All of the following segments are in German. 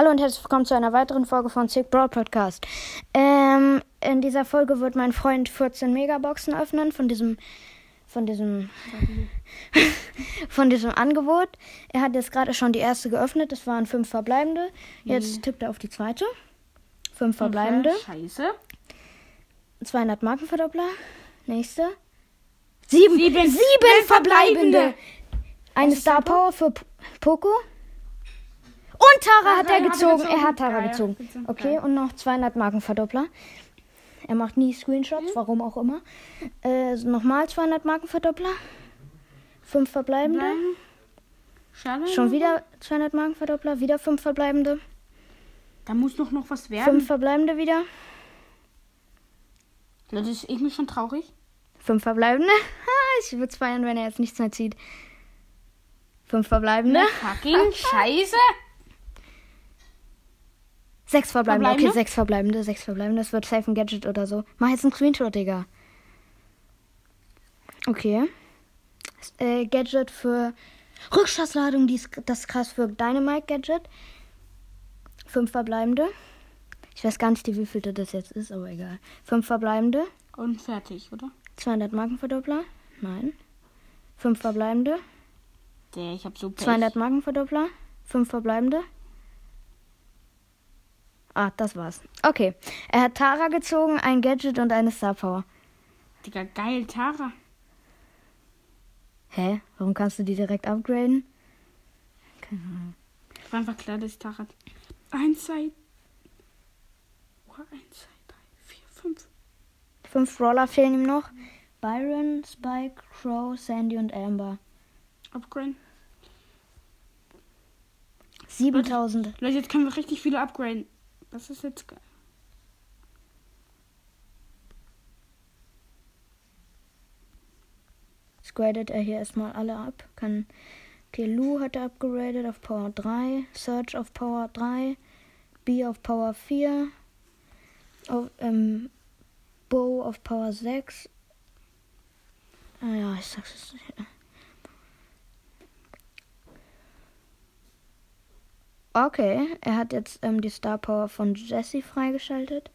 Hallo und herzlich willkommen zu einer weiteren Folge von Sick Broad Podcast. Ähm, in dieser Folge wird mein Freund 14 Megaboxen öffnen von diesem von diesem von diesem Angebot. Er hat jetzt gerade schon die erste geöffnet. Das waren fünf verbleibende. Jetzt Mhm. tippt er auf die zweite. Fünf verbleibende. Scheiße. 200 Markenverdoppler. Nächste. Sieben. Sieben. Sieben verbleibende. Eine Star Power für P Poco. Und Tara hat er gezogen. Er hat Tara gezogen. Okay, und noch 200 Markenverdoppler. Er macht nie Screenshots, warum auch immer. Äh, nochmal 200 Markenverdoppler. Fünf verbleibende. Bleiben. Schade. Schon wieder 200 Markenverdoppler. Wieder fünf verbleibende. Da muss doch noch was werden. Fünf verbleibende wieder. Das ist irgendwie schon traurig. Fünf verbleibende. Ich würde es feiern, wenn er jetzt nichts mehr zieht. Fünf verbleibende. Fucking Scheiße. Sechs verbleibende. Okay, Verbleibende? sechs verbleibende. Sechs verbleibende. Das wird safe ein Gadget oder so. Mach jetzt einen Screenshot, Digga. Okay. Äh, Gadget für Rückstoßladung. Die ist, das ist krass für Dynamite Gadget. Fünf verbleibende. Ich weiß gar nicht, wie vielte das jetzt ist, aber egal. Fünf verbleibende. Und fertig, oder? 200 Markenverdoppler. Nein. Fünf verbleibende. Der, ich hab so Pech. 200 Markenverdoppler. Fünf verbleibende. Ah, das war's. Okay. Er hat Tara gezogen, ein Gadget und eine Star Power. Digga, geil, Tara. Hä? Warum kannst du die direkt upgraden? War einfach klar, dass ich Tara. Eins, zwei. Oh, eins, zwei, drei, vier, fünf. Fünf Roller fehlen ihm noch. Byron, Spike, Crow, Sandy und Amber. Upgraden. 7000. Leute, jetzt können wir richtig viele upgraden. Das ist jetzt geil. Gradet er hier erstmal alle ab. Kann okay, Lou hat er upgradet auf Power 3, Search auf Power 3, B auf Power 4, auf, ähm, Bo auf Power 6. Ah ja, ich sag's jetzt nicht. Okay, er hat jetzt ähm, die Star Power von Jesse freigeschaltet.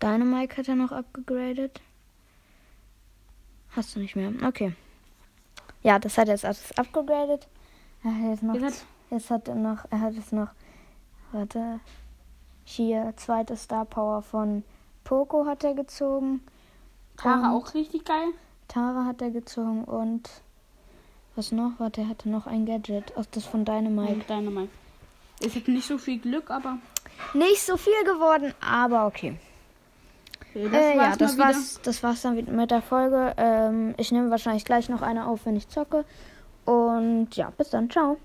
Dynamite hat er noch abgegradet. Hast du nicht mehr? Okay. Ja, das hat er jetzt alles abgegradet. Er hat jetzt noch, jetzt hat er noch, er hat jetzt noch, warte, hier zweite Star Power von Poco hat er gezogen. Tara auch richtig geil. Tara hat er gezogen und was noch? Warte, er hatte noch ein Gadget, aus das von Dynamite. Und Dynamite. Ich hatte nicht so viel Glück, aber Nicht so viel geworden, aber okay. äh, das äh, ja, war's das mal wieder. war's, das war's dann mit der Folge. Ähm, ich nehme wahrscheinlich gleich noch eine auf, wenn ich zocke. Und ja, bis dann. Ciao.